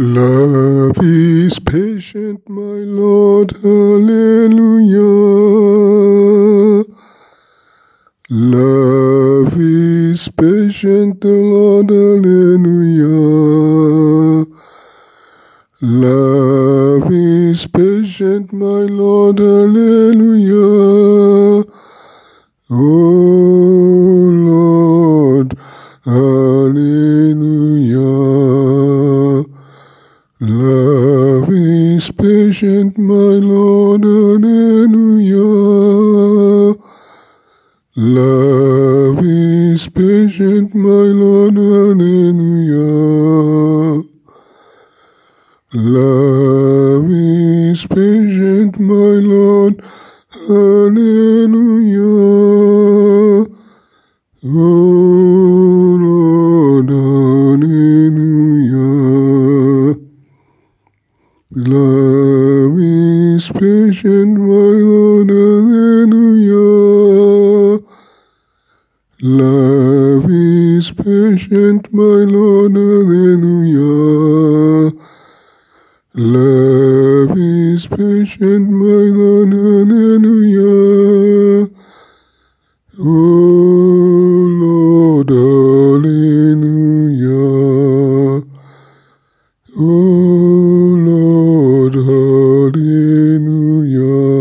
Love is patient, my Lord, hallelujah. Love is patient, the Lord, hallelujah. Love is patient, my Lord, hallelujah. Oh Lord, hallelujah. Love is patient, my Lord, hallelujah. Love is patient, my Lord, hallelujah. Love is patient, my Lord, hallelujah. Oh Love is patient, my Lord, hallelujah. Love is patient, my Lord, hallelujah. Love is patient, my Lord, hallelujah. Oh Lord, hallelujah. Oh You.